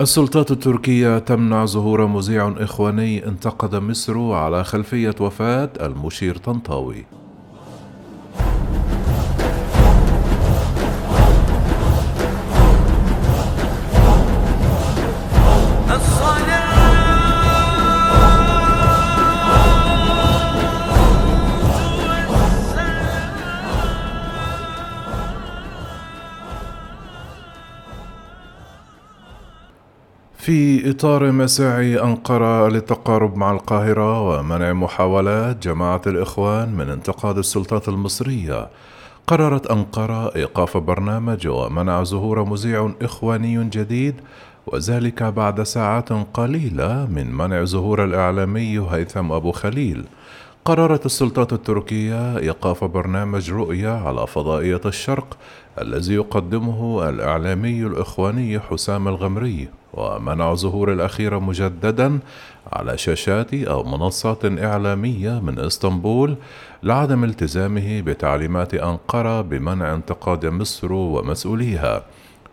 السلطات التركية تمنع ظهور مذيع إخواني انتقد مصر على خلفية وفاة المشير طنطاوي. في إطار مساعي أنقرة للتقارب مع القاهرة ومنع محاولات جماعة الإخوان من انتقاد السلطات المصرية. قررت أنقرة إيقاف برنامج ومنع ظهور مذيع إخواني جديد وذلك بعد ساعات قليلة من منع ظهور الإعلامي هيثم أبو خليل. قررت السلطات التركية إيقاف برنامج رؤية على فضائية الشرق الذي يقدمه الإعلامي الإخواني حسام الغمري. ومنع ظهور الأخير مجددا على شاشات أو منصات إعلامية من إسطنبول لعدم التزامه بتعليمات أنقرة بمنع انتقاد مصر ومسؤوليها.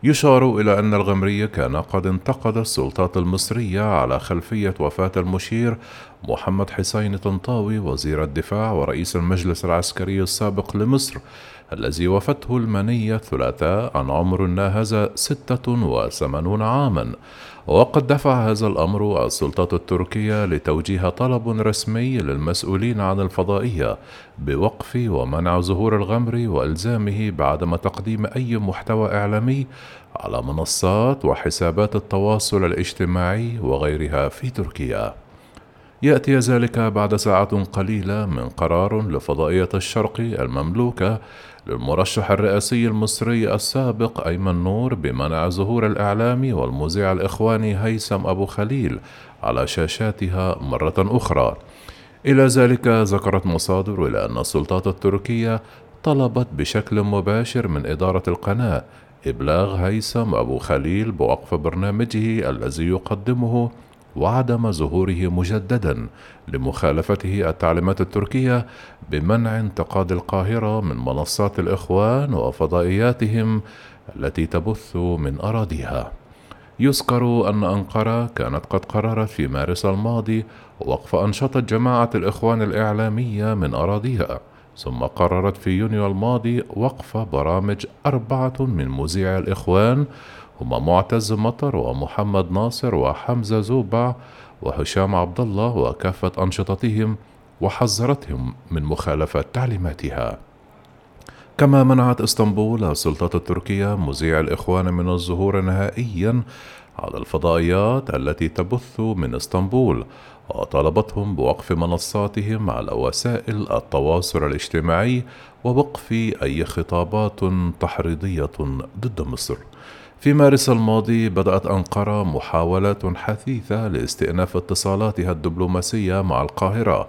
يشار إلى أن الغمري كان قد انتقد السلطات المصرية على خلفية وفاة المشير محمد حسين طنطاوي وزير الدفاع ورئيس المجلس العسكري السابق لمصر الذي وفته المنية الثلاثاء عن عمر ناهز ستة وثمانون عاما. وقد دفع هذا الأمر السلطات التركية لتوجيه طلب رسمي للمسؤولين عن الفضائية بوقف ومنع ظهور الغمر وإلزامه بعدم تقديم أي محتوى إعلامي على منصات وحسابات التواصل الاجتماعي وغيرها في تركيا. يأتي ذلك بعد ساعات قليلة من قرار لفضائية الشرق المملوكة للمرشح الرئاسي المصري السابق أيمن نور بمنع ظهور الإعلامي والمذيع الإخواني هيثم أبو خليل على شاشاتها مرة أخرى. إلى ذلك ذكرت مصادر إلى أن السلطات التركية طلبت بشكل مباشر من إدارة القناة إبلاغ هيثم أبو خليل بوقف برنامجه الذي يقدمه وعدم ظهوره مجددا لمخالفته التعليمات التركية بمنع انتقاد القاهرة من منصات الإخوان وفضائياتهم التي تبث من أراضيها. يذكر أن أنقرة كانت قد قررت في مارس الماضي وقف أنشطة جماعة الإخوان الإعلامية من أراضيها. ثم قررت في يونيو الماضي وقف برامج أربعة من مذيعي الإخوان هما معتز مطر ومحمد ناصر وحمزة زوبع وهشام عبد الله وكافة أنشطتهم وحذرتهم من مخالفة تعليماتها. كما منعت إسطنبول السلطات التركية مذيع الإخوان من الظهور نهائيا على الفضائيات التي تبث من إسطنبول وطالبتهم بوقف منصاتهم على وسائل التواصل الاجتماعي ووقف أي خطابات تحريضية ضد مصر. في مارس الماضي بدأت أنقرة محاولات حثيثة لاستئناف اتصالاتها الدبلوماسية مع القاهرة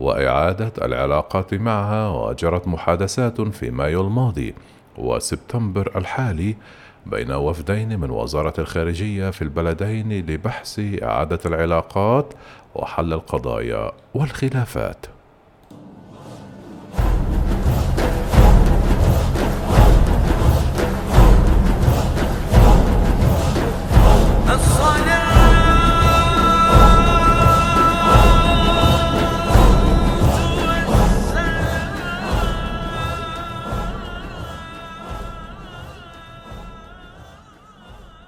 وإعادة العلاقات معها وجرت محادثات في مايو الماضي وسبتمبر الحالي بين وفدين من وزارة الخارجية في البلدين لبحث إعادة العلاقات وحل القضايا والخلافات.